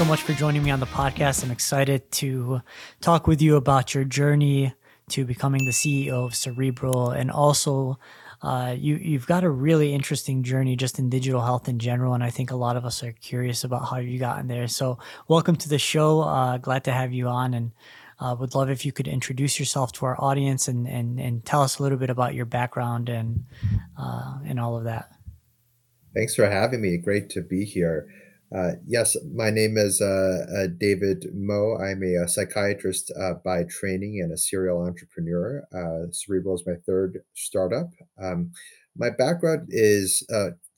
so much for joining me on the podcast. I'm excited to talk with you about your journey to becoming the CEO of Cerebral and also uh, you you've got a really interesting journey just in digital health in general, and I think a lot of us are curious about how you got in there. So, welcome to the show. Uh, glad to have you on, and uh, would love if you could introduce yourself to our audience and and and tell us a little bit about your background and uh, and all of that. Thanks for having me. Great to be here. Uh, yes, my name is uh, uh, David Mou. I'm a, a psychiatrist uh, by training and a serial entrepreneur. Uh, Cerebral is my third startup. Um, my background is,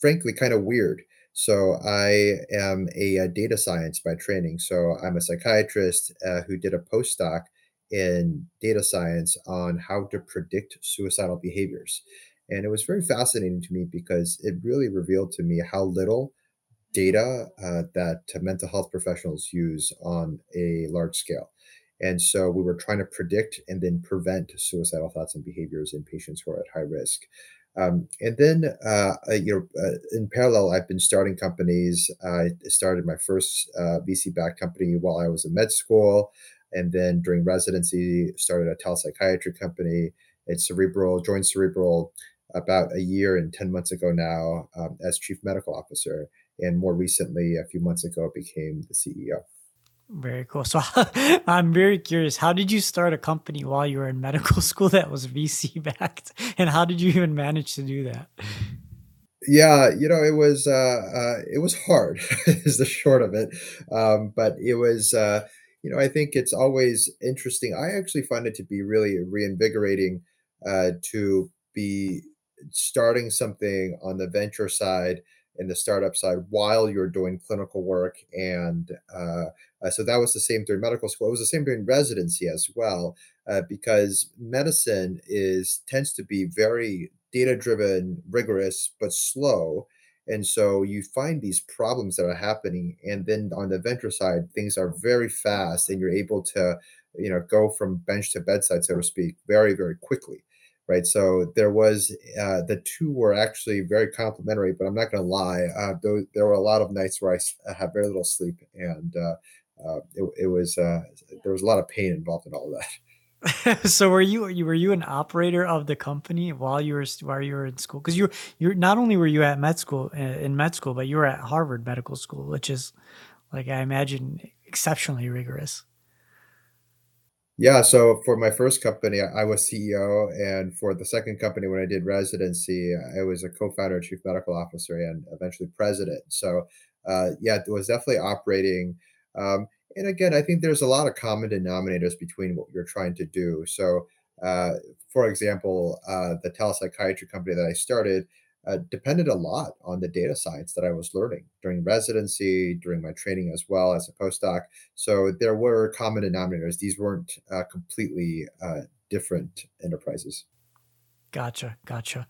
frankly, kind of weird. So, I am a, a, data science by training. So, I'm a psychiatrist who did a postdoc in data science on how to predict suicidal behaviors. And it was very fascinating to me because it really revealed to me how little data uh, that mental health professionals use on a large scale. And so we were trying to predict and then prevent suicidal thoughts and behaviors in patients who are at high risk. Um, and then, uh, you know, uh, in parallel, I've been starting companies. I started my first uh, VC-backed company while I was in med school, and then during residency, started a telepsychiatry company. It's Cerebral, joined Cerebral about a year and ten months ago now um, as chief medical officer and more recently, a few months ago, I became the CEO. Very cool. So I'm very curious. How did you start a company while you were in medical school that was VC backed, and how did you even manage to do that? Yeah, you know, it was uh, uh, it was hard, is the short of it. Um, but it was, uh, you know, I think it's always interesting. I actually find it to be really reinvigorating uh, to be starting something on the venture side in the startup side while you're doing clinical work. And uh, uh, so that was the same during medical school. It was the same during residency as well, uh, because medicine is tends to be very data driven, rigorous, but slow. And so you find these problems that are happening, and then on the venture side, things are very fast, and you're able to, you know, go from bench to bedside, so to speak, very, very quickly right? So there was uh, the two were actually very complementary, but I'm not going to lie. Uh, there, there, were a lot of nights where I had very little sleep, and uh, uh it, it, was uh, there was a lot of pain involved in all that. so were you were you an operator of the company while you were while you were in school? Because you you're not only were you at med school uh, in med school, but you were at Harvard Medical School, which is like I imagine exceptionally rigorous. Yeah, so for my first company, I was CEO, and for the second company, when I did residency, I was a co-founder, chief medical officer, and eventually president. So, uh, yeah, it was definitely operating. Um, and again, I think there's a lot of common denominators between what you're trying to do. So, uh, for example, uh, the telepsychiatry company that I started uh, depended a lot on the data science that I was learning during residency, during my training as well as a postdoc. So there were common denominators. These weren't uh, completely uh, different enterprises. Gotcha, gotcha.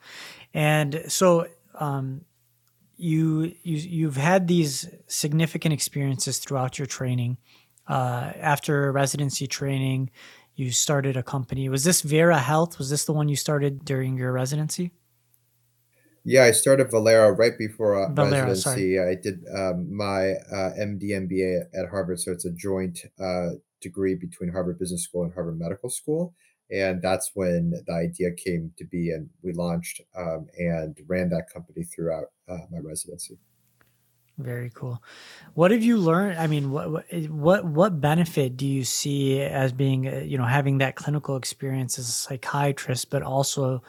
And so um, you you you've had these significant experiences throughout your training. Uh, after residency training, you started a company. Was this Vera Health? Was this the one you started during your residency? Yeah, I started Valera right before uh, Valera, sorry. residency. I did um, my uh, MD MBA at Harvard, so it's a joint uh, degree between Harvard Business School and Harvard Medical School, and that's when the idea came to be, and we launched um, and ran that company throughout uh, my residency. Very cool. What have you learned? I mean, what what what benefit do you see as being, uh, you know, having that clinical experience as a psychiatrist, but also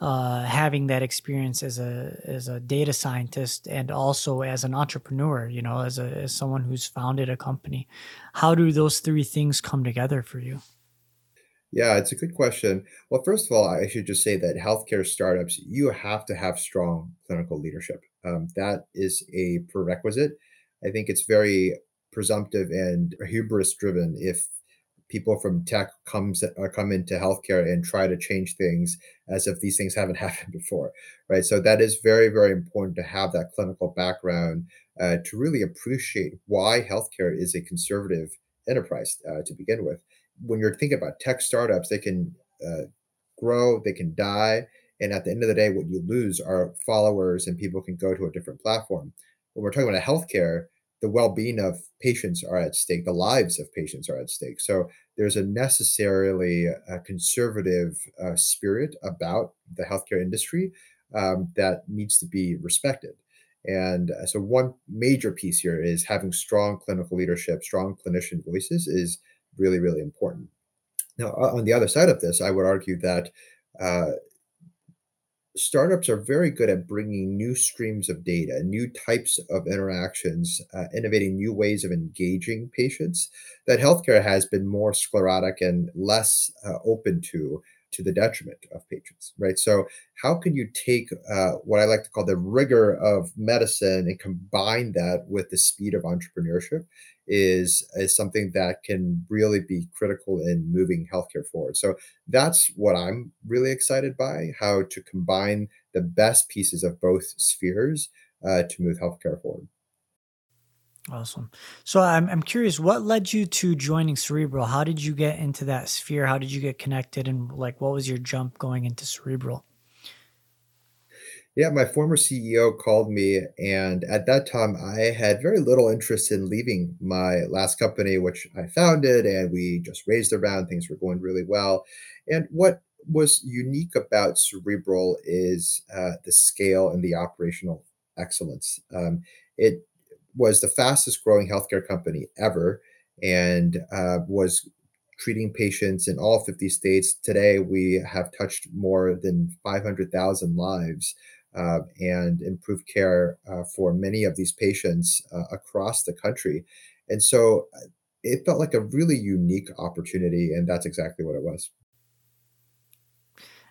uh, having that experience as a as a data scientist and also as an entrepreneur, you know, as a as someone who's founded a company. How do those three things come together for you? Yeah, it's a good question. Well, first of all, I should just say that healthcare startups, you have to have strong clinical leadership. Um, that is a prerequisite. I think it's very presumptive and hubris driven if people from tech comes uh, come into healthcare and try to change things as if these things haven't happened before right? So that is very very important to have that clinical background uh, to really appreciate why healthcare is a conservative enterprise uh, to begin with. When you're thinking about tech startups they can uh, grow they can die and at the end of the day what you lose are followers and people can go to a different platform. When we're talking about healthcare the well-being of patients are at stake, the lives of patients are at stake. So there's a necessarily a conservative uh, spirit about the healthcare industry um, that needs to be respected. And uh, so, one major piece here is having strong clinical leadership, strong clinician voices is really, really important. Now, on the other side of this, I would argue that uh, startups are very good at bringing new streams of data, new types of interactions, uh, innovating new ways of engaging patients that healthcare has been more sclerotic and less uh, open to to the detriment of patients, right? So, how can you take uh, what I like to call the rigor of medicine and combine that with the speed of entrepreneurship? Is is something that can really be critical in moving healthcare forward. So that's what I'm really excited by: how to combine the best pieces of both spheres uh, to move healthcare forward. Awesome. So I'm I'm curious, what led you to joining Cerebral? How did you get into that sphere? How did you get connected? And like, what was your jump going into Cerebral? Yeah, my former CEO called me, and at that time, I had very little interest in leaving my last company, which I founded, and we just raised a round. Things were going really well. And what was unique about Cerebral is uh, the scale and the operational excellence. Um, it was the fastest growing healthcare company ever and uh, was treating patients in all 50 states. Today, we have touched more than 500,000 lives uh, and improve care uh, for many of these patients uh, across the country. And so uh, it felt like a really unique opportunity, and that's exactly what it was.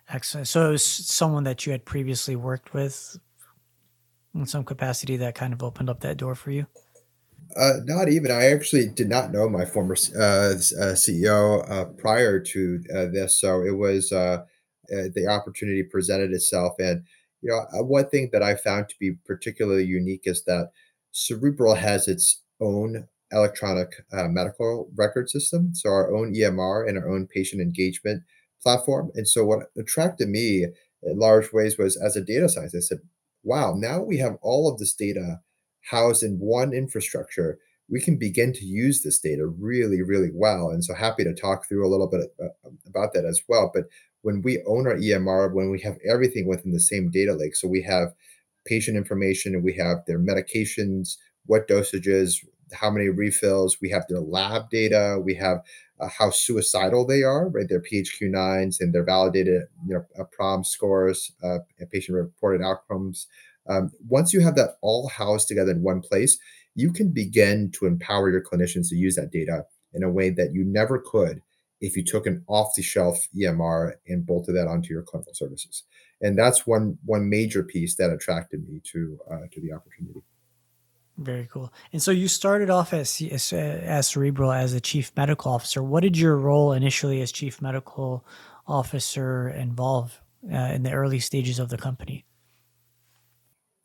Excellent. So it was someone that you had previously worked with in some capacity that kind of opened up that door for you? Uh, not even. I actually did not know my former uh, uh, CEO uh, prior to uh, this, so it was uh, the opportunity presented itself. And you know, one thing that I found to be particularly unique is that Cerebral has its own electronic medical record system, so our own EMR and our own patient engagement platform. And so, what attracted me in large ways was as a data scientist, I said, wow, now we have all of this data housed in one infrastructure. We can begin to use this data really, really well. And so happy to talk through a little bit uh, about that as well. But when we own our EMR, when we have everything within the same data lake, so we have patient information we have their medications, what dosages, how many refills, we have their lab data, we have uh, how suicidal they are, right? Their PHQ-9s and their validated, you know, uh, PROM scores, uh, patient-reported outcomes. Um, once you have that all housed together in one place, you can begin to empower your clinicians to use that data in a way that you never could if you took an off-the-shelf EMR and bolted that onto your clinical services. And that's one one major piece that attracted me to uh, to the opportunity. Very cool. And so you started off as, as, as Cerebral as a chief medical officer. What did your role initially as chief medical officer involve uh, in the early stages of the company?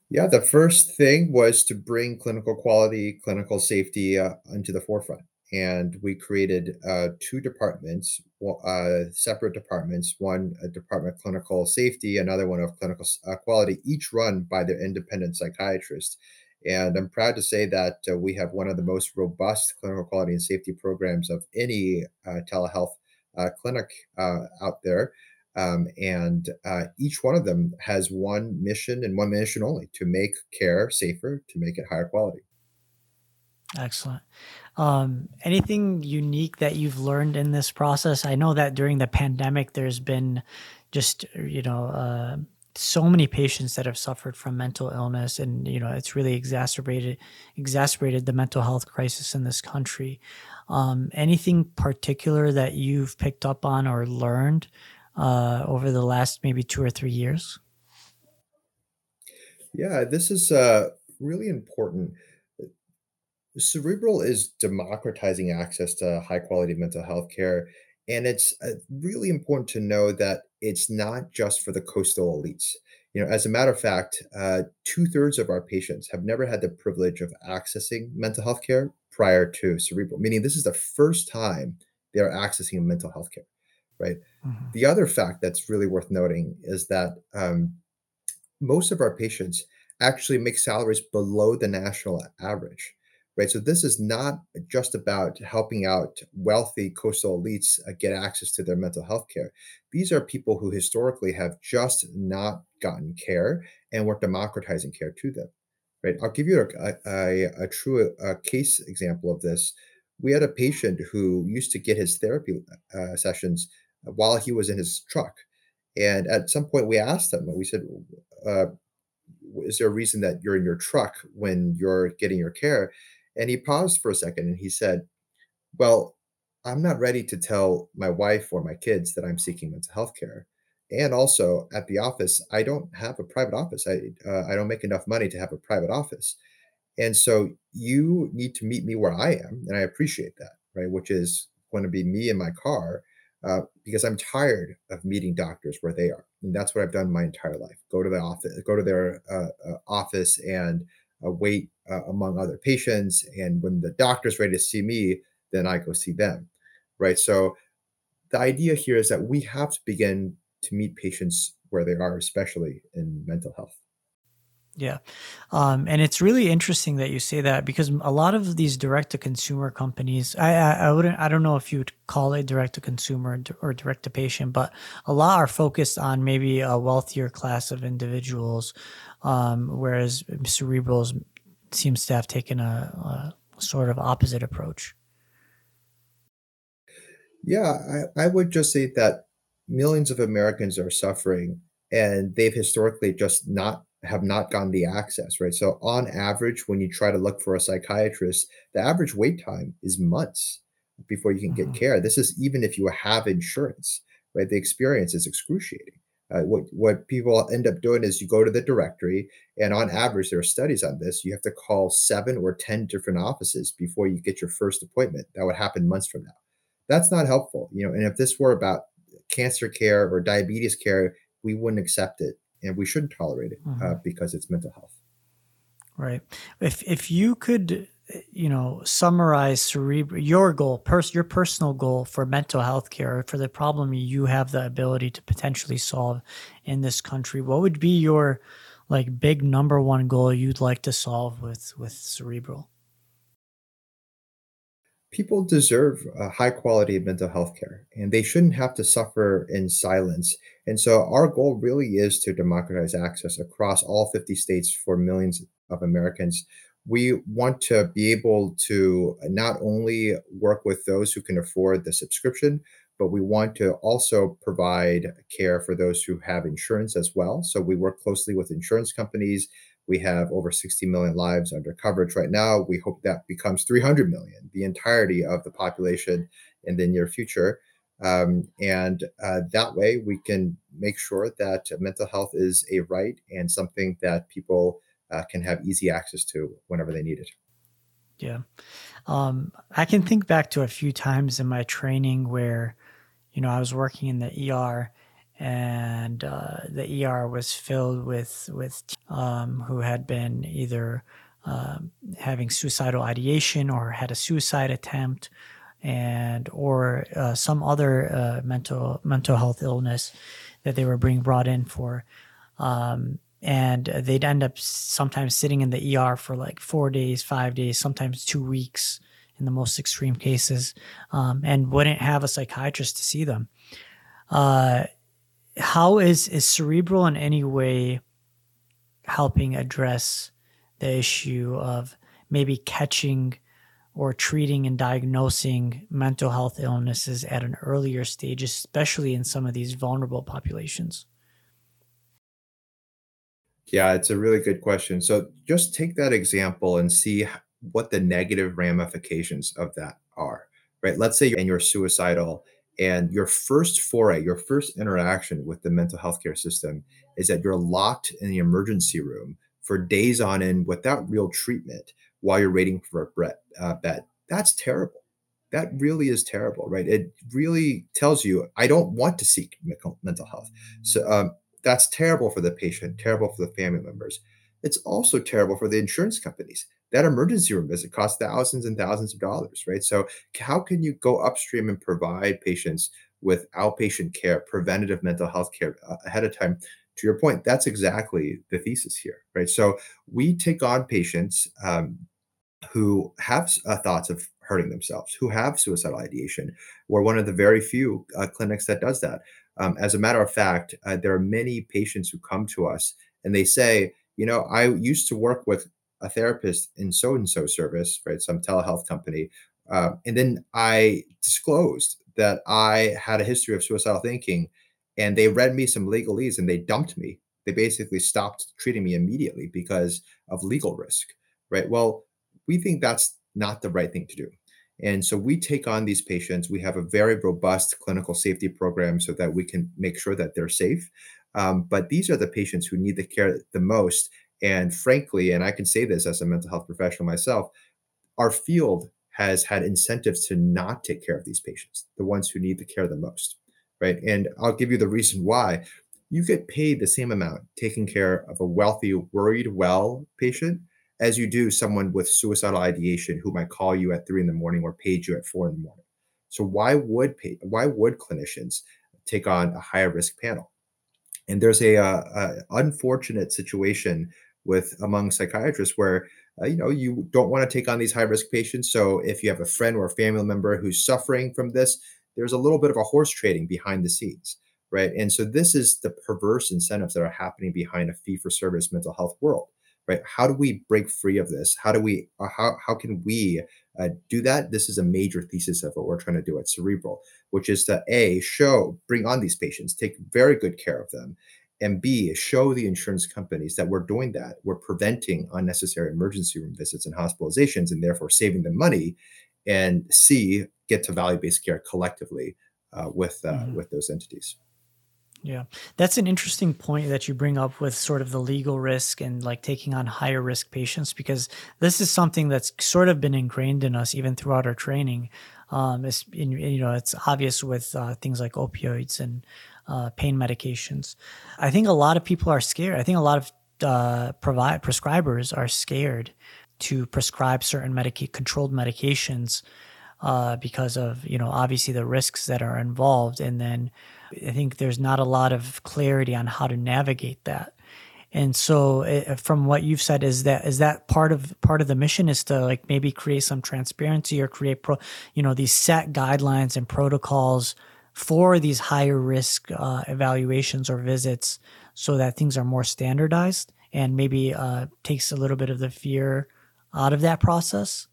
Yeah, the first thing was to bring clinical quality, clinical safety uh, into the forefront. And we created uh, two departments, uh, separate departments, one a department of clinical safety, another one of clinical uh, quality, each run by their independent psychiatrist and I'm proud to say that uh, we have one of the most robust clinical quality and safety programs of any uh, telehealth uh, clinic out there. Um, and each one of them has one mission and one mission only to make care safer, to make it higher quality. Excellent. Um, anything unique that you've learned in this process? I know that during the pandemic, there's been just, you know, uh, so many patients that have suffered from mental illness and you know it's really exacerbated exacerbated the mental health crisis in this country. Um, anything particular that you've picked up on or learned uh, over the last maybe two or three years? Yeah this is uh, really important cerebral is democratizing access to high quality mental health care and it's uh, really important to know that it's not just for the coastal elites. You know, as a matter of fact, uh, two thirds of our patients have never had the privilege of accessing mental health care prior to cerebral, meaning this is the first time they are accessing mental health care, right? Mm-hmm. The other fact that's really worth noting is that um, most of our patients actually make salaries below the national average right? So this is not just about helping out wealthy coastal elites uh, get access to their mental health care. These are people who historically have just not gotten care, and we're democratizing care to them, right? I'll give you a, a, a true a case example of this. We had a patient who used to get his therapy uh, sessions while he was in his truck. And at some point, we asked him, we said, uh, is there a reason that you're in your truck when you're getting your care? And he paused for a second and he said, Well, I'm not ready to tell my wife or my kids that I'm seeking mental health care. And also at the office, I don't have a private office. I uh, I don't make enough money to have a private office. And so you need to meet me where I am, and I appreciate that, right? Which is going to be me in my car uh, because I'm tired of meeting doctors where they are, and that's what I've done my entire life. Go to the office, go to their uh, uh, office, and wait uh, among other patients. And when the doctor's ready to see me, then I go see them, right? So the idea here is that we have to begin to meet patients where they are, especially in mental health. Yeah. Um, and it's really interesting that you say that because a lot of these direct to consumer companies, I, I, I wouldn't, I don't know if you would call it direct to consumer or direct to patient, but a lot are focused on maybe a wealthier class of individuals. Um, whereas cerebrals seems to have taken a, a sort of opposite approach. Yeah, I, I would just say that millions of Americans are suffering and they've historically just not have not gotten the access, right? So on average, when you try to look for a psychiatrist, the average wait time is months before you can get Mhm. care. This is even if you have insurance, right? The experience is excruciating. Uh, what what people end up doing is you go to the directory, and on average, there are studies on this. You have to call seven or ten different offices before you get your first appointment. That would happen months from now. That's not helpful, you know. And if this were about cancer care or diabetes care, we wouldn't accept it and we shouldn't tolerate it uh, Mhm. because it's mental health. Right. If if you could, you know, summarize cerebral your goal, pers- your personal goal for mental health care for the problem you have the ability to potentially solve in this country, what would be your like big number one goal you'd like to solve with with cerebral? People deserve a high quality of mental health care, and they shouldn't have to suffer in silence. And so, our goal really is to democratize access across all 50 states for millions of Americans. We want to be able to not only work with those who can afford the subscription, but we want to also provide care for those who have insurance as well. So, we work closely with insurance companies we have over 60 million lives under coverage right now. We hope that becomes 300 million, the entirety of the population in the near future. Um, and uh, that way, we can make sure that mental health is a right and something that people uh, can have easy access to whenever they need it. Yeah. Um, I can think back to a few times in my training where, you know, I was working in the ER and uh, the ER was filled with with um, who had been either um, having suicidal ideation or had a suicide attempt and or uh, some other uh, mental mental health illness that they were being brought in for um, and they'd end up sometimes sitting in the ER for like four days, five days, sometimes two weeks in the most extreme cases, um, and wouldn't have a psychiatrist to see them. Uh, how is is cerebral in any way helping address the issue of maybe catching or treating and diagnosing mental health illnesses at an earlier stage, especially in some of these vulnerable populations? Yeah, it's a really good question. So just take that example and see what the negative ramifications of that are, right? Let's say you're, and you're suicidal and your first foray, your first interaction with the mental health care system is that you're locked in the emergency room for days on end without real treatment while you're waiting for a uh, bed. That's terrible. That really is terrible, right? It really tells you, I don't want to seek mental health. So um, that's terrible for the patient, terrible for the family members. It's also terrible for the insurance companies. That emergency room visit costs thousands and thousands of dollars, right? So, how can you go upstream and provide patients with outpatient care, preventative mental health care uh, ahead of time? To your point, that's exactly the thesis here, right? So, we take on patients. Um, who have uh, thoughts of hurting themselves, who have suicidal ideation. We're one of the very few uh, clinics that does that. Um, as a matter of fact, uh, there are many patients who come to us and they say, you know, I used to work with a therapist in so and so service, right? Some telehealth company. Uh, and then I disclosed that I had a history of suicidal thinking and they read me some legalese and they dumped me. They basically stopped treating me immediately because of legal risk, right? Well, we think that's not the right thing to do. And so we take on these patients. We have a very robust clinical safety program so that we can make sure that they're safe. Um, but these are the patients who need the care the most. And frankly, and I can say this as a mental health professional myself, our field has had incentives to not take care of these patients, the ones who need the care the most. Right. And I'll give you the reason why. You get paid the same amount taking care of a wealthy, worried, well patient as you do someone with suicidal ideation who might call you at three in the morning or page you at four in the morning. So why would pay, why would clinicians take on a higher risk panel? And there's a, uh, a unfortunate situation with among psychiatrists where uh, you know you don't want to take on these high risk patients. So if you have a friend or a family member who's suffering from this, there's a little bit of a horse trading behind the scenes, right? And so this is the perverse incentives that are happening behind a fee for service mental health world right? How do we break free of this? How do we, uh, how, how can we uh, do that? This is a major thesis of what we're trying to do at Cerebral, which is to A, show, bring on these patients, take very good care of them, and B, show the insurance companies that we're doing that. We're preventing unnecessary emergency room visits and hospitalizations and therefore saving them money. And C, get to value based care collectively uh, with, uh, mm-hmm. with those entities. Yeah. That's an interesting point that you bring up with sort of the legal risk and like taking on higher risk patients because this is something that's sort of been ingrained in us even throughout our training. Um, it's, you know, it's obvious with uh, things like opioids and uh, pain medications. I think a lot of people are scared. I think a lot of uh, provide prescribers are scared to prescribe certain medica- controlled medications uh, because of you know obviously the risks that are involved, and then I think there's not a lot of clarity on how to navigate that. And so, it, from what you've said, is that is that part of part of the mission is to like maybe create some transparency or create pro, you know, these set guidelines and protocols for these higher risk uh, evaluations or visits, so that things are more standardized and maybe uh, takes a little bit of the fear out of that process.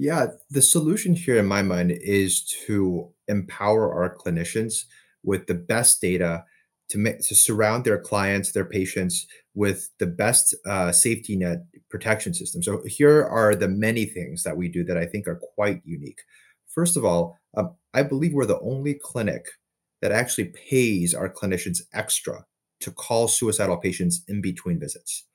Yeah, the solution here in my mind is to empower our clinicians with the best data to make to surround their clients, their patients with the best uh, safety net protection system. So here are the many things that we do that I think are quite unique. First of all, um, I believe we're the only clinic that actually pays our clinicians extra to call suicidal patients in between visits.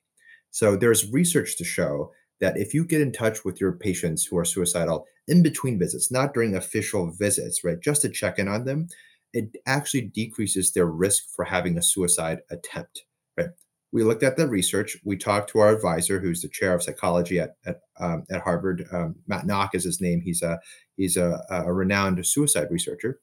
So there's research to show that if you get in touch with your patients who are suicidal in between visits, not during official visits, right, just to check in on them, it actually decreases their risk for having a suicide attempt, right? We looked at the research. We talked to our advisor, who's the chair of psychology at at, um, at Harvard. Um, Matt Nock is his name. He's a he's a, a renowned suicide researcher.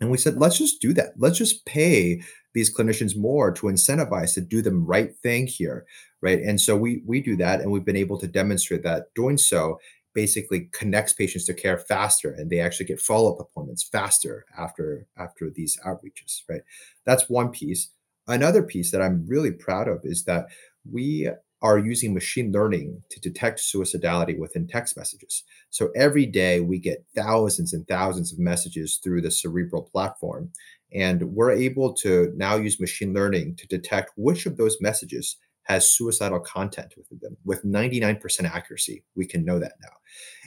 And we said, let's just do that. Let's just pay these clinicians more to incentivize to do the right thing here right? And so we we do that and we've been able to demonstrate that doing so basically connects patients to care faster and they actually get follow-up appointments faster after after these outreaches right? That's one piece. Another piece that i'm really proud of is that we are using machine learning to detect suicidality within text messages. So every day we get thousands and thousands of messages through the Cerebral platform. And we're able to now use machine learning to detect which of those messages has suicidal content within them with 99% accuracy. We can know that now.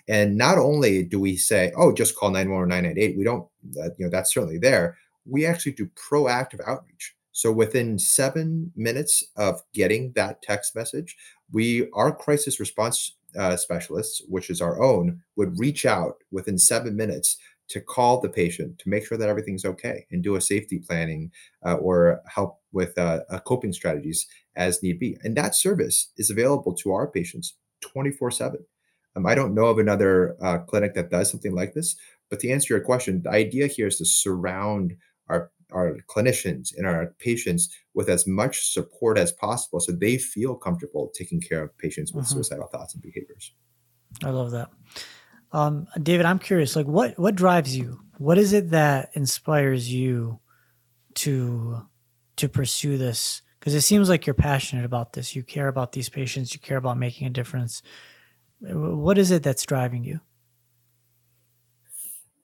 And not only do we say, oh, just call 911 or 998, we don't, uh, you know, that's certainly there. We actually do proactive outreach. So within seven minutes of getting that text message, we, our crisis response uh, specialists, which is our own, would reach out within seven minutes to call the patient to make sure that everything's okay and do a safety planning uh, or help with uh, coping strategies as need be. And that service is available to our patients 24 7. Um, I don't know of another uh, clinic that does something like this, but to answer your question, the idea here is to surround our our clinicians and our patients with as much support as possible so they feel comfortable taking care of patients with Mhm. suicidal thoughts and behaviors. I love that. Um, David, I'm curious, like what what drives you? What is it that inspires you to to pursue this? Because it seems like you're passionate about this. You care about these patients. You care about making a difference. What is it that's driving you?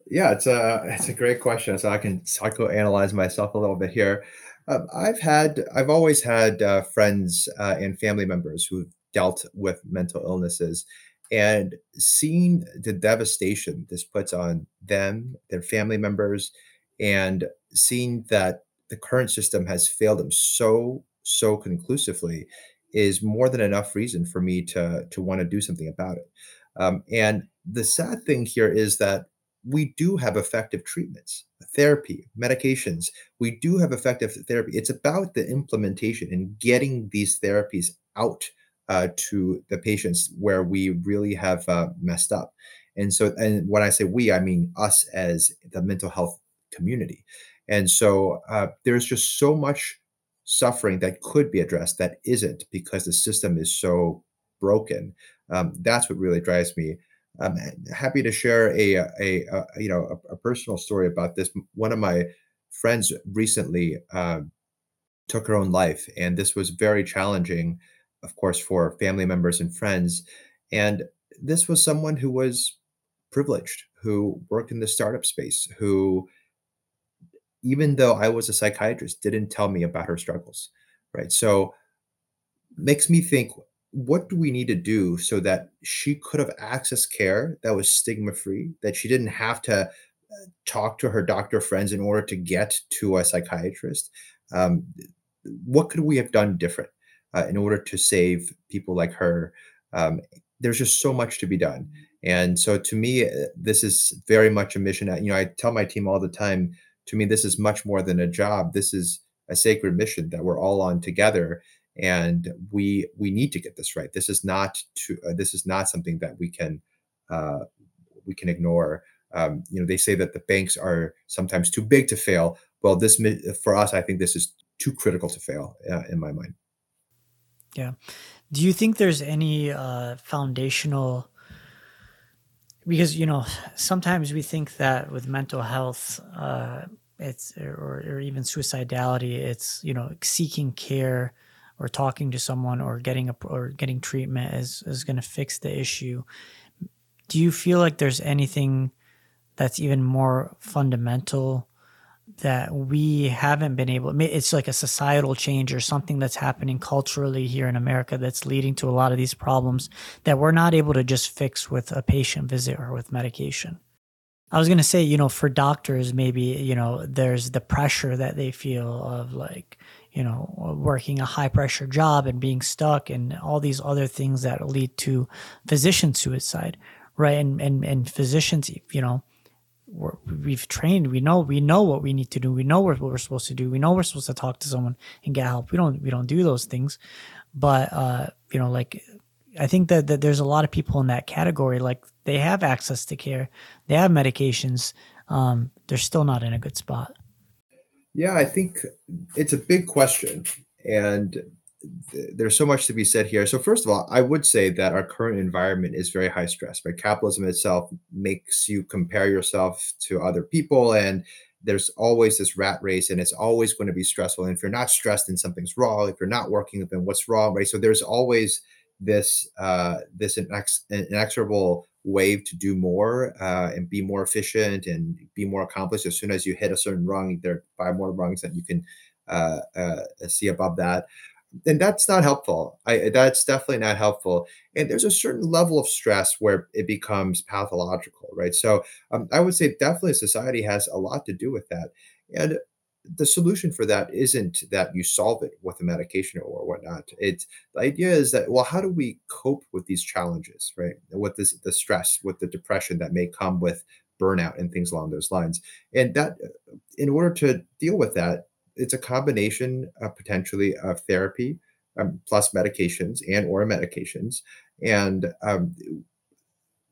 Yeah, it's a it's a great question. So I can psychoanalyze myself a little bit here. Um, I've had I've always had uh, friends uh, and family members who've dealt with mental illnesses, and seeing the devastation this puts on them, their family members, and seeing that the current system has failed them so so conclusively is more than enough reason for me to to want to do something about it. Um, and the sad thing here is that we do have effective treatments, therapy, medications. We do have effective therapy. It's about the implementation and getting these therapies out uh, to the patients where we really have uh, messed up. And so, and when I say we, I mean us as the mental health community. And so, uh, there's just so much suffering that could be addressed that isn't because the system is so broken. Um, that's what really drives me I'm happy to share a a, a, you know a, a personal story about this. One of my friends recently um, took her own life, and this was very challenging, of course, for family members and friends. And this was someone who was privileged, who worked in the startup space, who even though I was a psychiatrist, didn't tell me about her struggles. Right. So makes me think what do we need to do so that she could have accessed care that was stigma free that she didn't have to uh, talk to her doctor friends in order to get to a psychiatrist? Um, what could we have done different uh, in order to save people like her? Um, there's just so much to be done. And so to me uh, this is very much a mission. You know i tell my team all the time to me this is much more than a job. This is a sacred mission that we're all on together and we we need to get this right. This is not to uh, this is not something that we can uh, we can ignore. Um, you know, they say that the banks are sometimes too big to fail. Well, this for us, I think this is too critical to fail uh, in my mind. Yeah. Do you think there's any uh, foundational? Because you know, sometimes we think that with mental health, uh, it's or, or even suicidality, it's you know seeking care or talking to someone or getting a or getting treatment is is going to fix the issue. Do you feel like there's anything that's even more fundamental that we haven't been able it's like a societal change or something that's happening culturally here in America that's leading to a lot of these problems that we're not able to just fix with a patient visit or with medication. I was going to say, you know, for doctors maybe, you know, there's the pressure that they feel of like you know, working a high pressure job and being stuck and all these other things that lead to physician suicide, right? And and and physicians, you know, we have trained, we know we know what we need to do, we know what we're supposed to do, we know we're supposed to talk to someone and get help. We don't we don't do those things, but uh, you know, like I think that, that there's a lot of people in that category, like they have access to care, they have medications, um, they're still not in a good spot. Yeah, I think it's a big question, and th- there's so much to be said here. So, first of all, I would say that our current environment is very high stress. Right, capitalism itself makes you compare yourself to other people, and there's always this rat race, and it's always going to be stressful. And if you're not stressed, then something's wrong. If you're not working, then what's wrong? Right. So there's always this uh, this inex- inexorable wave to do more uh, and be more efficient and be more accomplished. As soon as you hit a certain rung, there are five more rungs that you can uh, uh, see above that. And that's not helpful. I, that's definitely not helpful. And there's a certain level of stress where it becomes pathological, right? So um, I would say definitely society has a lot to do with that. And the solution for that isn't that you solve it with a medication or whatnot. It's the idea is that well, how do we cope with these challenges, right? With this the stress, with the depression that may come with burnout and things along those lines. And that, uh, in order to deal with that, it's a combination of potentially of therapy um, plus medications and or medications, and um,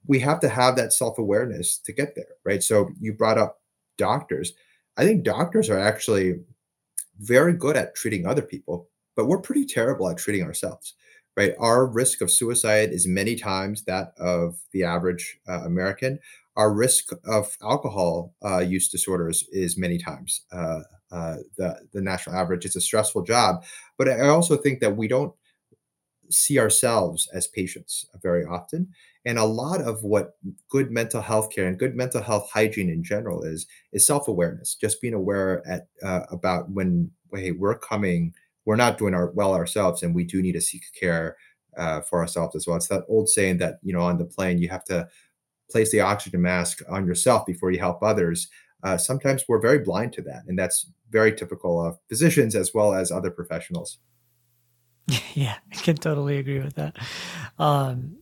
we have to have that self awareness to get there, right? So you brought up doctors I think doctors are actually very good at treating other people, but we're pretty terrible at treating ourselves, right? Our risk of suicide is many times that of the average uh, American. Our risk of alcohol uh, use disorders is many times uh, uh, the the national average. It's a stressful job, but I also think that we don't see ourselves as patients very often. And a lot of what good mental health care and good mental health hygiene in general is is self awareness, just being aware at uh, about when hey we're coming, we're not doing our well ourselves, and we do need to seek care uh, for ourselves as well. It's that old saying that you know on the plane you have to place the oxygen mask on yourself before you help others. Uh, sometimes we're very blind to that, and that's very typical of physicians as well as other professionals. Yeah, I can totally agree with that. Um,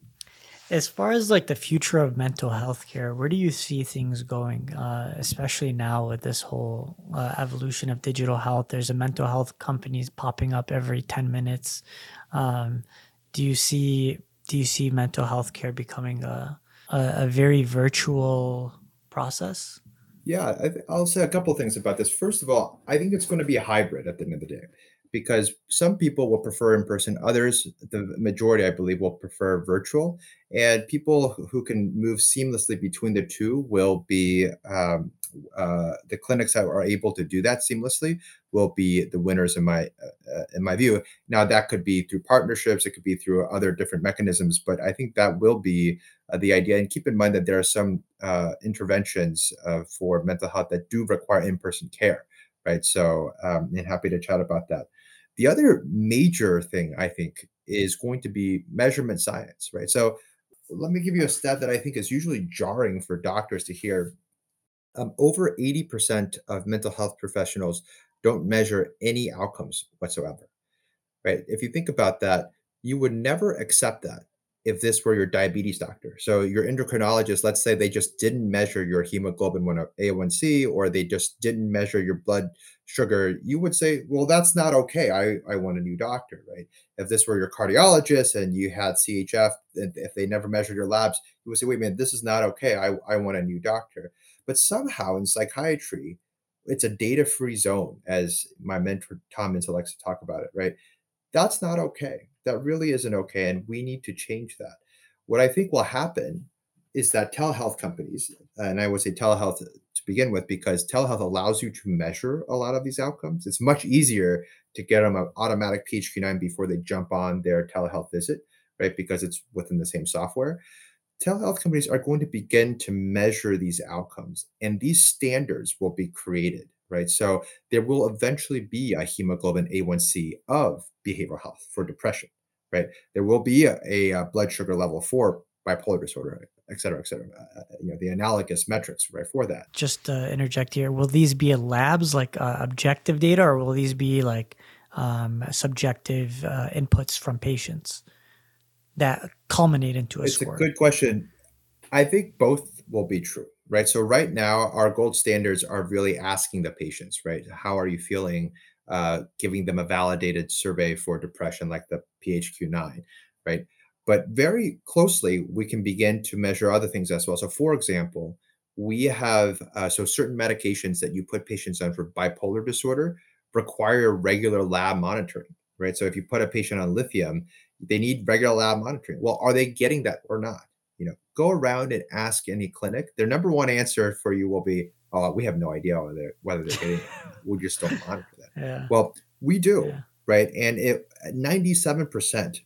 as far as like the future of mental health care, where do you see things going? Uh, especially now with this whole uh, evolution of digital health, there's a mental health companies popping up every ten minutes. Um, do you see do you see mental health care becoming a a, a very virtual process? Yeah, I th- I'll say a couple things about this. First of all, I think it's going to be a hybrid at the end of the day because some people will prefer in person, others, the majority, I believe, will prefer virtual. And people who can move seamlessly between the two will be um, uh, the clinics that are able to do that seamlessly will be the winners in my uh, in my view. Now that could be through partnerships, it could be through other different mechanisms, but I think that will be uh, the idea. And keep in mind that there are some uh, interventions uh, for mental health that do require in person care, right? So, um, and happy to chat about that. The other major thing I think is going to be measurement science, right? So let me give you a stat that I think is usually jarring for doctors to hear. Um, over 80% of mental health professionals don't measure any outcomes whatsoever, right? If you think about that, you would never accept that if this were your diabetes doctor. So your endocrinologist, let's say they just didn't measure your hemoglobin A1C or they just didn't measure your blood sugar, you would say, well, that's not okay. I, I want a new doctor, right? If this were your cardiologist and you had CHF, if they never measured your labs, you would say, wait a minute, this is not okay. I, I want a new doctor. But somehow in psychiatry, it's a data-free zone, as my mentor Tom to talk about it, right? That's not okay that really isn't okay, and we need to change that. What I think will happen is that telehealth companies, and I would say telehealth to begin with, because telehealth allows you to measure a lot of these outcomes. It's much easier to get them an automatic PHQ-9 before they jump on their telehealth visit, right? Because it's within the same software. Telehealth companies are going to begin to measure these outcomes, and these standards will be created right? So there will eventually be a hemoglobin A1C of behavioral health for depression, right? There will be a, a, a blood sugar level for bipolar disorder, et cetera, et cetera. Uh, uh, you know, the analogous metrics, right, for that. Just uh, interject here. Will these be labs like uh, objective data, or will these be like um, subjective uh, inputs from patients that culminate into a it's score? It's a good question. I think both will be true right? So right now, our gold standards are really asking the patients, right? How are you feeling? Uh, giving them a validated survey for depression, like the PHQ-9, right? But very closely, we can begin to measure other things as well. So, for example, we have uh, so certain medications that you put patients on for bipolar disorder require regular lab monitoring, right? So, if you put a patient on lithium, they need regular lab monitoring. Well, are they getting that or not? you know, go around and ask any clinic. Their number one answer for you will be, "Oh, we have no idea whether they're, whether they're getting it. We just don't monitor that." Yeah. Well, we do, yeah. right? And it ninety-seven percent,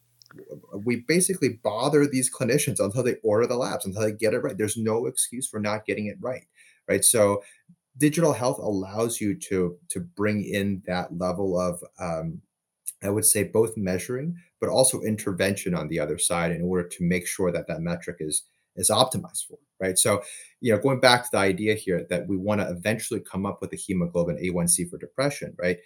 we basically bother these clinicians until they order the labs, until they get it right. There's no excuse for not getting it right, right? So, digital health allows you to to bring in that level of um, I would say both measuring, but also intervention on the other side in order to make sure that that metric is is optimized for, right? So, you know, going back to the idea here that we want to eventually come up with a hemoglobin A1C for depression, right?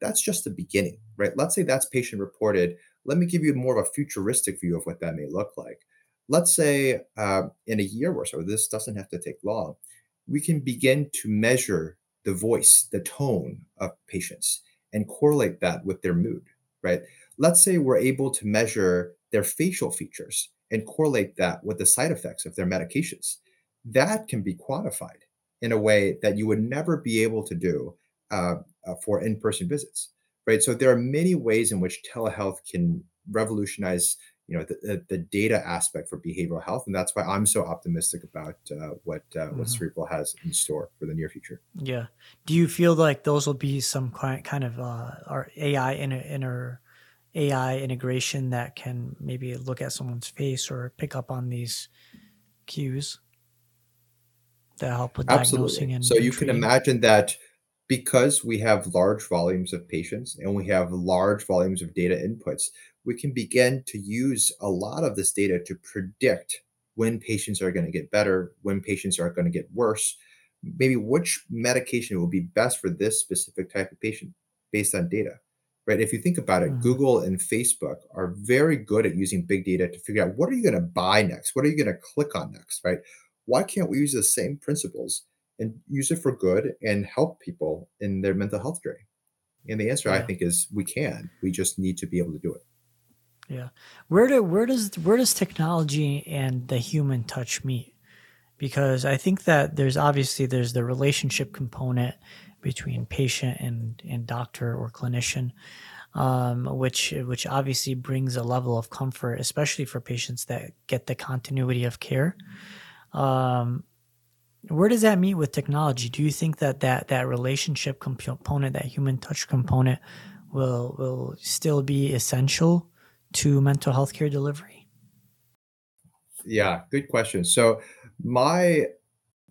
That's just the beginning, right? Let's say that's patient reported. Let me give you more of a futuristic view of what that may look like. Let's say uh, in a year or so, this doesn't have to take long, we can begin to measure the voice, the tone of patients and correlate that with their mood, right? Let's say we're able to measure their facial features and correlate that with the side effects of their medications. That can be quantified, in a way that you would never be able to do uh, uh, for in-person visits, right? So there are many ways in which telehealth can revolutionize, you know, the, the, the data aspect for behavioral health, and that's why I'm so optimistic about uh, what uh, what hmm Cerebral has in store for the near future. Yeah. Do you feel like those will be some kind kind of uh, or AI in inner AI integration that can maybe look at someone's face or pick up on these cues that help with diagnosing Absolutely. So and, and you can imagine that because we have large volumes of patients and we have large volumes of data inputs, we can begin to use a lot of this data to predict when patients are going to get better, when patients are going to get worse, maybe which medication will be best for this specific type of patient based on data. Right? If you think about it, hmm Google and Facebook are very good at using big data to figure out what are you going to buy next? What are you going to click on next, right? Why can't we use the same principles and use it for good and help people in their mental health journey? And the answer, I think, is we can. We just need to be able to do it. Yeah. Where do where does where does technology and the human touch meet? Because I think that there's obviously there's the relationship component between patient and and doctor or clinician, um, which which obviously brings a level of comfort, especially for patients that get the continuity of care. Um, where does that meet with technology? Do you think that that that relationship component, that human touch component, will will still be essential to mental health care delivery? Yeah, good question. So, my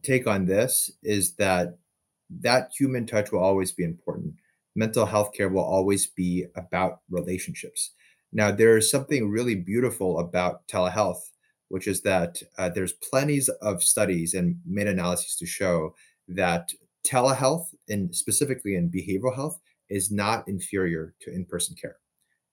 take on this is that that human touch will always be important. Mental health care will always be about relationships. Now, there is something really beautiful about telehealth, which is that uh, there's plenties of studies and meta-analyses to show that telehealth, and specifically in behavioral health, is not inferior to in-person care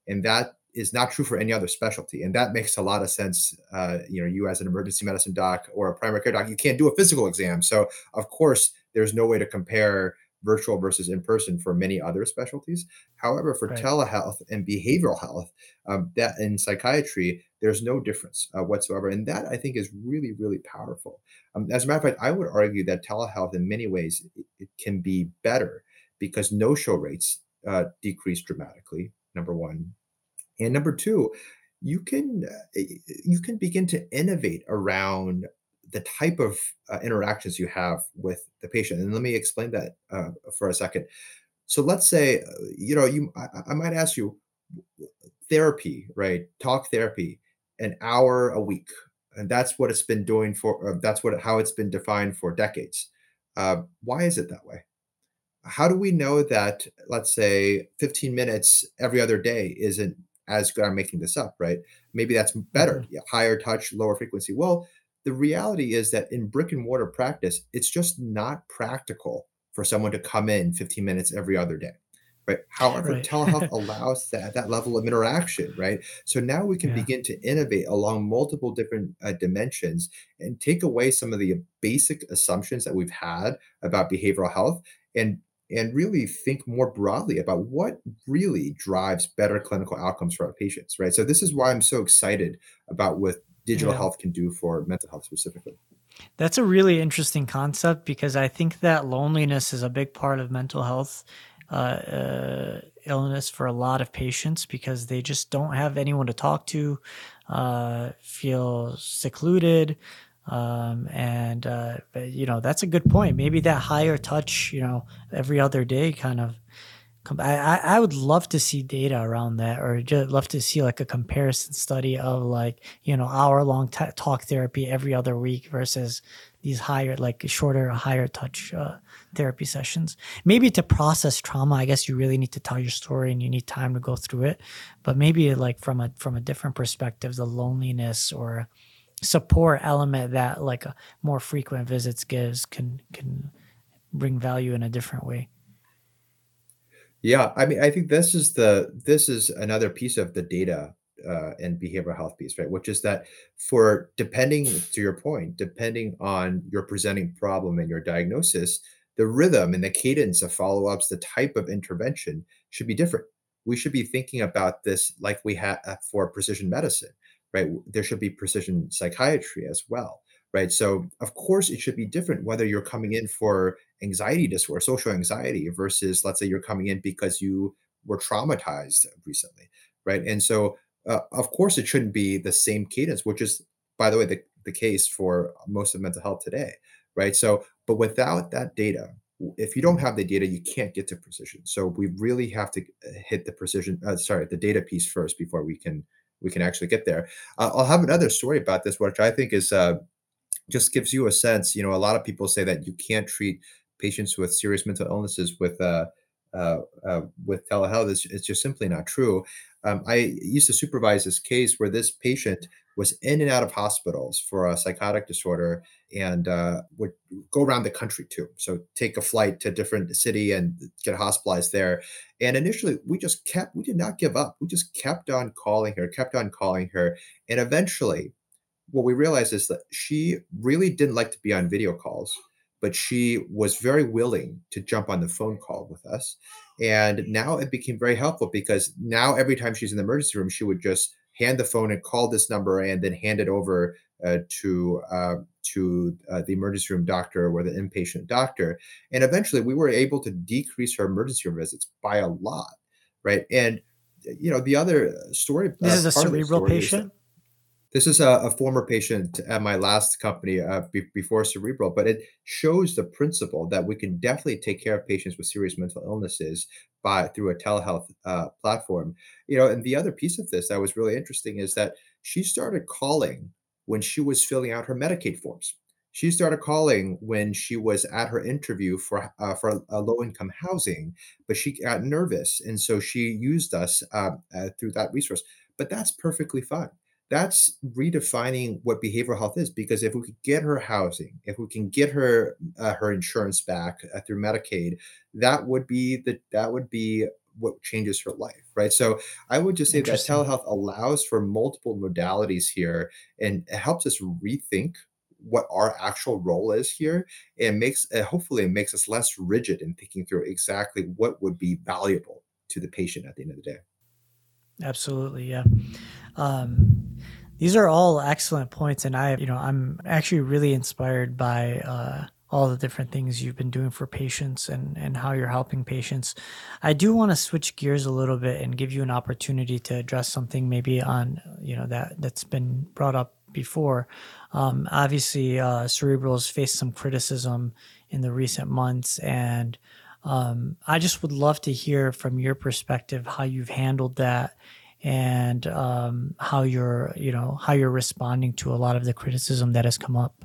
and that is not true for any other specialty. And that makes a lot of sense. Uh, you know, you as an emergency medicine doc or a primary care doc, you can't do a physical exam. So of course, there's no way to compare virtual versus in person for many other specialties. However, for Right. telehealth and behavioral health, um, that in psychiatry, there's no difference uh, whatsoever, and that I think is really, really powerful. Um, as a matter of fact, I would argue that telehealth, in many ways, it, it can be better because no-show rates uh, decrease dramatically. Number one, and number 2, you can, uh, you can begin to innovate around the type of, uh, interactions you have with the patient, and let me explain that, uh, for a second. So let's say, uh, you know, you I I might ask you, therapy, right? Talk therapy, an hour a week, and that's what it's been doing for uh, that's what how it's been defined for decades. Uh, why is it that way? how do we know that let's say 15 minutes every other day isn't as good i'm making this up right maybe that's better Mhm. yeah, higher touch lower frequency well the reality is that in brick and mortar practice it's just not practical for someone to come in 15 minutes every other day right however Right. telehealth allows that that level of interaction right so now we can Yeah. begin to innovate along multiple different uh, dimensions and take away some of the basic assumptions that we've had about behavioral health and and really think more broadly about what really drives better clinical outcomes for our patients, right? So this is why I'm so excited about what digital Yeah. health can do for mental health specifically. That's a really interesting concept because I think that loneliness is a big part of mental health uh, uh, illness for a lot of patients because they just don't have anyone to talk to, uh, feel secluded. Um, and, uh, but, you know, that's a good point. Maybe that higher touch, you know, every other day kind of I, I would love to see data around that, or just love to see like a comparison study of like you know hour long t- talk therapy every other week versus these higher like shorter higher touch uh, therapy sessions. Maybe to process trauma, I guess you really need to tell your story and you need time to go through it. But maybe like from a from a different perspective, the loneliness or support element that like a more frequent visits gives can can bring value in a different way. Yeah, I mean, I think this is the this is another piece of the data uh, and behavioral health piece, right? Which is that for depending to your point, depending on your presenting problem and your diagnosis, the rhythm and the cadence of follow-ups, the type of intervention should be different. We should be thinking about this like we have for precision medicine, right? There should be precision psychiatry as well, right? So, of course, it should be different whether you're coming in for anxiety disorder, social anxiety, versus let's say you're coming in because you were traumatized recently, right? And so, uh, of course, it shouldn't be the same cadence, which is, by the way, the, the case for most of mental health today, right? So, but without that data, if you don't have the data, you can't get to precision. So we really have to uh, hit the precision, uh, sorry, the data piece first before we can we can actually get there. Uh, I'll have another story about this, which I think is uh, just gives you a sense. You know, a lot of people say that you can't treat patients with serious mental illnesses with uh, uh, uh, with telehealth. It's, it's, just simply not true. Um, I used to supervise this case where this patient was in and out of hospitals for a psychotic disorder and uh, would go around the country too. So take a flight to a different city and get hospitalized there. And initially, we just kept, we did not give up. We just kept on calling her, kept on calling her. And eventually, what we realized is that she really didn't like to be on video calls but she was very willing to jump on the phone call with us. And now it became very helpful because now every time she's in the emergency room, she would just hand the phone and call this number and then hand it over uh, to uh, to uh, the emergency room doctor or the inpatient doctor. And eventually, we were able to decrease her emergency room visits by a lot, right? And you know, the other story. This is a cerebral patient. This is a, a former patient at my last company uh, be, before Cerebral, but it shows the principle that we can definitely take care of patients with serious mental illnesses by through a telehealth uh, platform. You know, and the other piece of this that was really interesting is that she started calling when she was filling out her Medicaid forms. She started calling when she was at her interview for uh, for a low income housing, but she got nervous, and so she used us uh, uh, through that resource. But that's perfectly fine that's redefining what behavioral health is because if we could get her housing if we can get her uh, her insurance back uh, through medicaid that would be the that would be what changes her life right? So i would just say that telehealth allows for multiple modalities here and it helps us rethink what our actual role is here and makes uh, hopefully it makes us less rigid in thinking through exactly what would be valuable to the patient at the end of the day. Absolutely, yeah. Um, these are all excellent points, and I, you know, I'm actually really inspired by uh, all the different things you've been doing for patients and and how you're helping patients. I do want to switch gears a little bit and give you an opportunity to address something maybe on you know that that's been brought up before. Um, obviously, uh, Cerebral has faced some criticism in the recent months, and um, I just would love to hear from your perspective how you've handled that and um, how you're, you know, how you're responding to a lot of the criticism that has come up.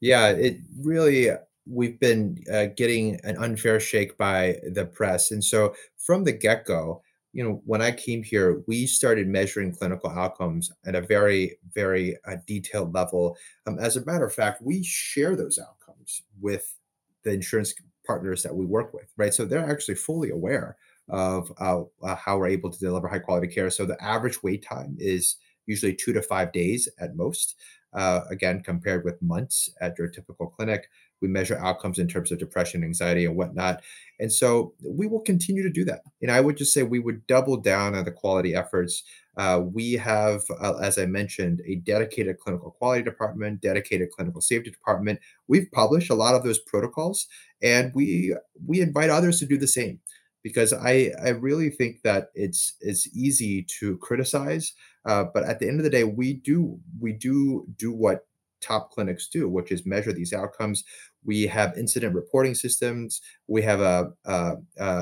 Yeah, it really we've been uh, getting an unfair shake by the press, and so from the get go, you know, when I came here, we started measuring clinical outcomes at a very, very uh, detailed level. Um, as a matter of fact, we share those outcomes with the insurance partners that we work with, right? So they're actually fully aware of uh, uh, how we're able to deliver high quality care. So the average wait time is usually two to five days at most. Uh, again, compared with months at your typical clinic, we measure outcomes in terms of depression, anxiety, and whatnot. And so we will continue to do that. And I would just say we would double down on the quality efforts. Uh, we have, uh, as I mentioned, a dedicated clinical quality department, dedicated clinical safety department. We've published a lot of those protocols, and we we invite others to do the same because I I really think that it's it's easy to criticize, uh, but at the end of the day, we do we do do what top clinics do, which is measure these outcomes. We have incident reporting systems. We have a a,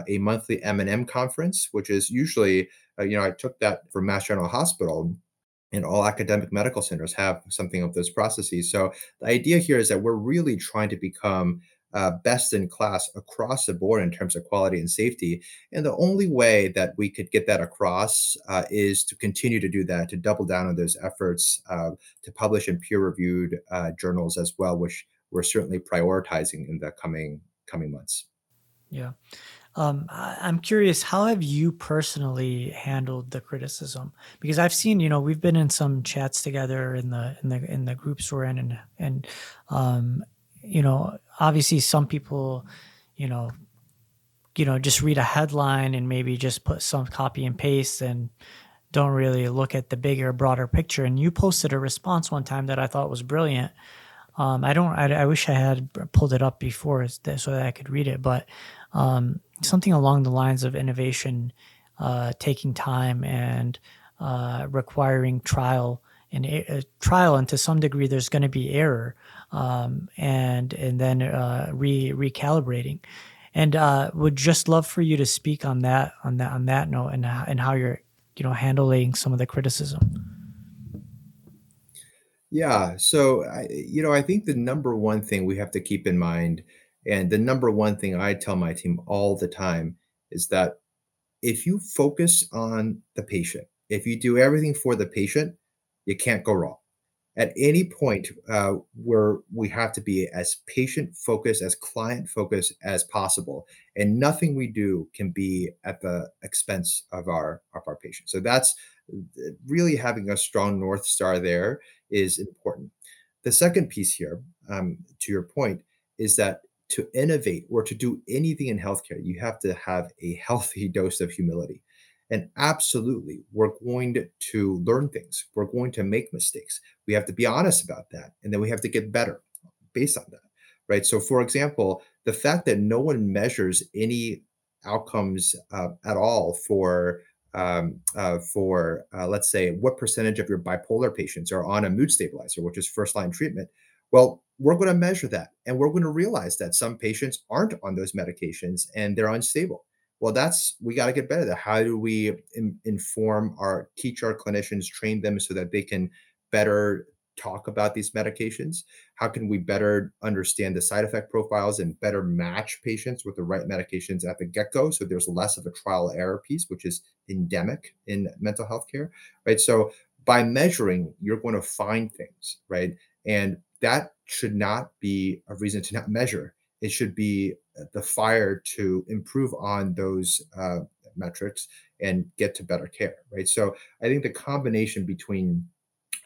a monthly M and M conference, which is usually uh, you know I took that from Mass General Hospital and all academic medical centers have something of those processes. So the idea here is that we're really trying to become uh, best in class across the board in terms of quality and safety. And the only way that we could get that across uh, is to continue to do that, to double down on those efforts, uh, to publish in peer-reviewed uh, journals as well, which we're certainly prioritizing in the coming coming months. Yeah. Um, I'm curious, how have you personally handled the criticism? Because I've seen, you know, we've been in some chats together in the in the in the groups we're in, and and um, you know, obviously some people, you know, you know, just read a headline and maybe just put some copy and paste and don't really look at the bigger, broader picture. And you posted a response one time that I thought was brilliant. Um, I don't. I, I, wish I had pulled it up before so that I could read it, but um, something along the lines of innovation uh, taking time and uh, requiring trial and uh, trial, and to some degree, there's going to be error, um, and and then uh, re recalibrating. And uh, would just love for you to speak on that on that on that note and and how you're you know handling some of the criticism. Yeah, so I, you know, I think the number one thing we have to keep in mind, and the number one thing I tell my team all the time is that if you focus on the patient, if you do everything for the patient, you can't go wrong. At any point uh, where we have to be as patient focused, as client focused as possible, and nothing we do can be at the expense of our of our patient. So that's really having a strong north star there is important. The second piece here, um, to your point, is that to innovate or to do anything in healthcare, you have to have a healthy dose of humility. And absolutely, we're going to learn things. We're going to make mistakes. We have to be honest about that. And then we have to get better based on that. Right. So, for example, the fact that no one measures any outcomes uh, at all for um, uh, for uh, let's say what percentage of your bipolar patients are on a mood stabilizer, which is first line treatment. Well, we're going to measure that and we're going to realize that some patients aren't on those medications and they're unstable. Well, that's we got to get better at that. How do we in, inform our teach our clinicians, train them so that they can better talk about these medications? How can we better understand the side effect profiles and better match patients with the right medications at the get go? So there's less of a trial error piece, which is endemic in mental health care, right? So by measuring, you're going to find things, right? And that should not be a reason to not measure. It should be the fire to improve on those uh, metrics and get to better care, right? So I think the combination between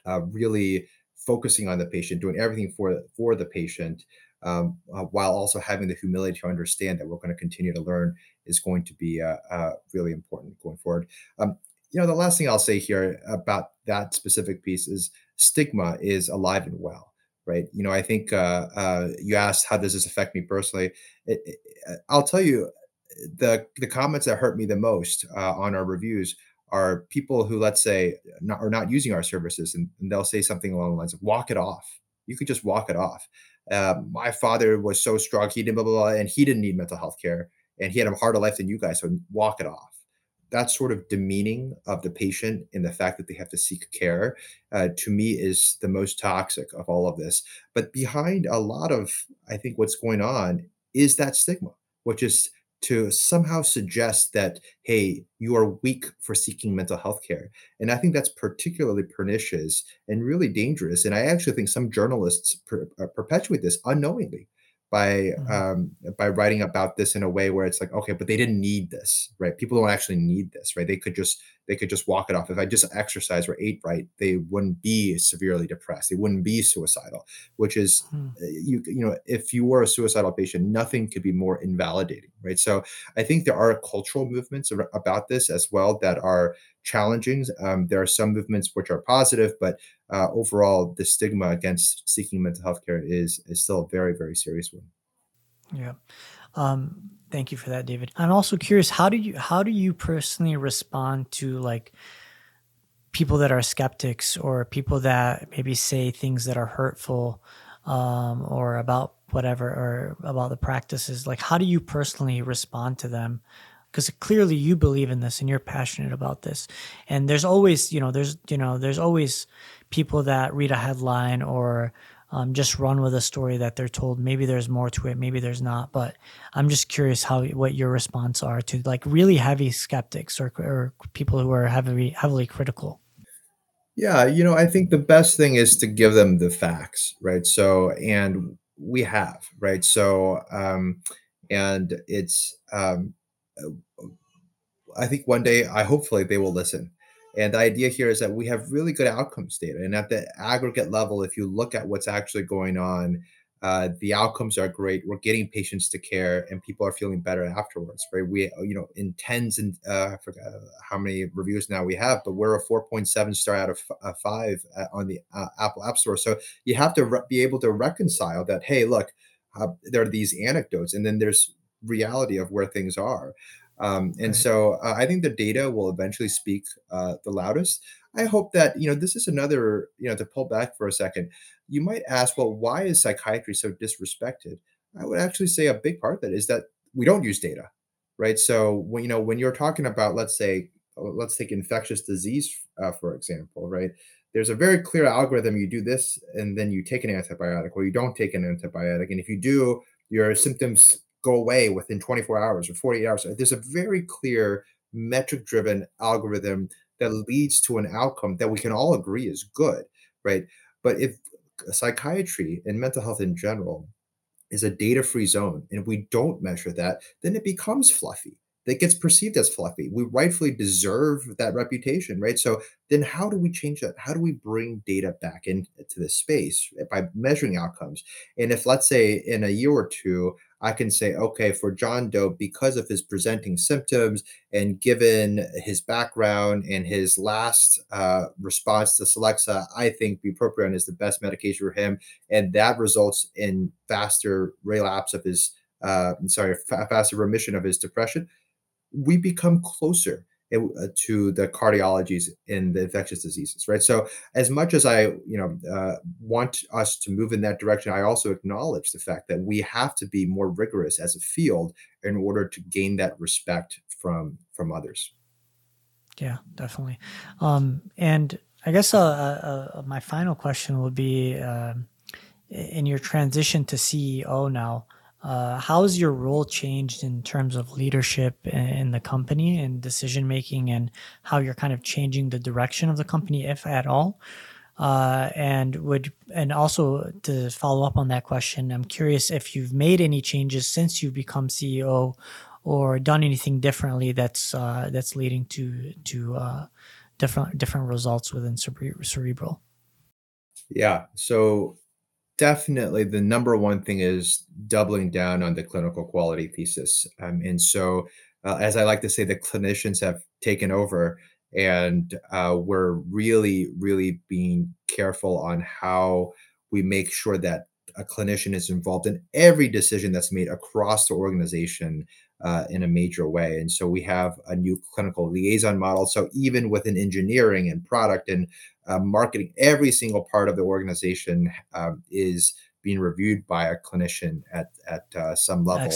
uh, really focusing on the patient, doing everything for for the patient, um, uh, while also having the humility to understand that we're going to continue to learn is going to be uh, uh, really important going forward. Um, you know, the last thing I'll say here about that specific piece is stigma is alive and well right? You know, I think uh, uh, you asked how does this affect me personally. It, it, uh, I'll tell you, the the comments that hurt me the most uh, on our reviews are people who, let's say, not, are not using our services, and, and, they'll say something along the lines of "walk it off." You could just walk it off. Uh, my father was so strong; he didn't blah, blah blah, and he didn't need mental health care, and he had a harder life than you guys. So walk it off that sort of demeaning of the patient and the fact that they have to seek care uh, to me is the most toxic of all of this. But behind a lot of i think what's going on is that stigma which is to somehow suggest that hey you are weak for seeking mental health care. And i think that's particularly pernicious and really dangerous. And i actually think some journalists per, uh, perpetuate this unknowingly by mm-hmm. um, by writing about this in a way where it's like okay but they didn't need this right? People don't actually need this right? They could just they could just walk it off. If i just exercise or ate right they wouldn't be severely depressed. They wouldn't be suicidal which is mm. you you know if you were a suicidal patient nothing could be more invalidating right? So i think there are cultural movements about this as well that are challenging um, there are some movements which are positive but uh, overall, the stigma against seeking mental health care is is still a very very serious one. Yeah. Um, thank you for that, David. I'm also curious how do you how do you personally respond to like people that are skeptics or people that maybe say things that are hurtful um, or about whatever or about the practices like how do you personally respond to them because clearly you believe in this and you're passionate about this and there's always you know there's you know there's always people that read a headline or um, just run with a story that they're told. Maybe there's more to it, maybe there's not. But I'm just curious how what your response are to like really heavy skeptics or, or people who are heavily heavily critical. Yeah, you know, I think the best thing is to give them the facts, right? So, and we have, right? So, um, and it's, um, I think one day, I hopefully they will listen and the idea here is that we have really good outcomes data. And at the aggregate level, if you look at what's actually going on, uh, the outcomes are great. We're getting patients to care, and people are feeling better afterwards. Right? We, you know, in tens and uh, I forgot how many reviews now we have, but we're a 4.7 star out of uh, five uh, on the uh, Apple App Store. So you have to re- be able to reconcile that. Hey, look, uh, there are these anecdotes, and then there's reality of where things are. Um, and Right. so uh, I think the data will eventually speak uh, the loudest. I hope that, you know, this is another, you know, to pull back for a second, you might ask, well, why is psychiatry so disrespected? I would actually say a big part of that is that we don't use data, right? So when, you know, when you're talking about, let's say, uh, let's take infectious disease, uh, for example, right? There's a very clear algorithm. You do this and then you take an antibiotic or you don't take an antibiotic. And if you do, your symptoms go away within 24 hours or 48 hours. There's a very clear metric driven algorithm that leads to an outcome that we can all agree is good, right? But if psychiatry and mental health in general is a data free zone and we don't measure that, then it becomes fluffy. That gets perceived as fluffy. We rightfully deserve that reputation, right? So then how do we change that? How do we bring data back into this space by measuring outcomes? And if let's say in a year or two, I can say, okay, for John Doe, because of his presenting symptoms and given his background and his last uh, response to Celexa, I think bupropion is the best medication for him. And that results in faster relapse of his, uh, sorry, fa- faster remission of his depression we become closer uh, to the cardiologies in the infectious diseases, right? So, as much as I, you know, uh, want us to move in that direction, I also acknowledge the fact that we have to be more rigorous as a field in order to gain that respect from from others. Yeah, definitely. Um, and I guess uh, uh, uh, my final question would be um, in your transition to CEO now, uh, how has your role changed in terms of leadership in the company and decision making, and how you're kind of changing the direction of the company, if at all? Uh, and would and also to follow up on that question, I'm curious if you've made any changes since you've become CEO, or done anything differently that's uh, that's leading to to uh, different different results within cerebral. Yeah. So Definitely, the number one thing is doubling down on the clinical quality thesis. Um, and so, uh, as I like to say, the clinicians have taken over, and uh, we're really, really being careful on how we make sure that a clinician is involved in every decision that's made across the organization uh, in a major way. And so, we have a new clinical liaison model. So, even within engineering and product and uh, marketing, every single part of the organization um, is being reviewed by a clinician at at uh, some level.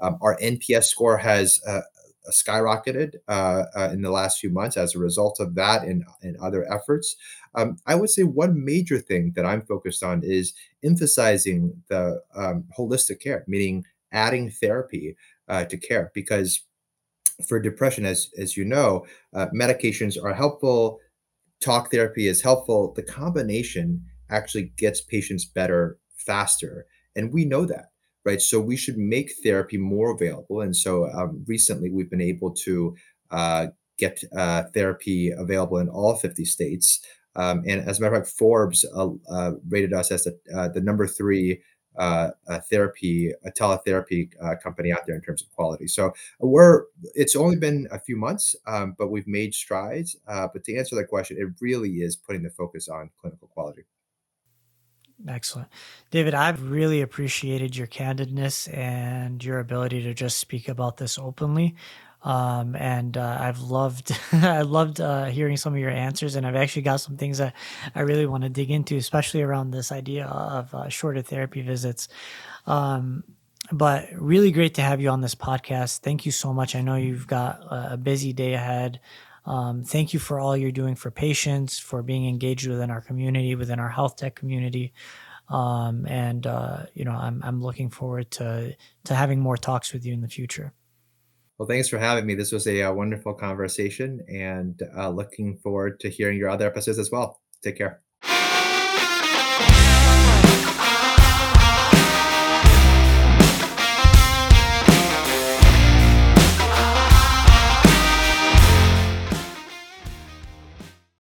Um, our NPS score has uh, skyrocketed uh, uh, in the last few months as a result of that and, and other efforts. Um, I would say one major thing that I'm focused on is emphasizing the um, holistic care, meaning adding therapy uh, to care, because for depression, as as you know, uh, medications are helpful talk therapy is helpful, the combination actually gets patients better faster. And we know that, right? So we should make therapy more available. And so um, recently we've been able to uh, get uh, therapy available in all 50 states. Um, and as a matter of fact, Forbes uh, uh, rated us as the, uh, the number three uh, a therapy, a teletherapy uh, company out there in terms of quality. So we're it's only been a few months, um, but we've made strides. Uh, but to answer that question, it really is putting the focus on clinical quality. Excellent. David, I've really appreciated your candidness and your ability to just speak about this openly. Um, and uh, I've loved, I loved uh, hearing some of your answers, and I've actually got some things that I really want to dig into, especially around this idea of uh, shorter therapy visits. Um, but really great to have you on this podcast. Thank you so much. I know you've got a busy day ahead. Um, thank you for all you're doing for patients, for being engaged within our community, within our health tech community. Um, and uh, you know, I'm I'm looking forward to to having more talks with you in the future. Well, thanks for having me. This was a, uh wonderful conversation, and uh, looking forward to hearing your other episodes as well. Take care.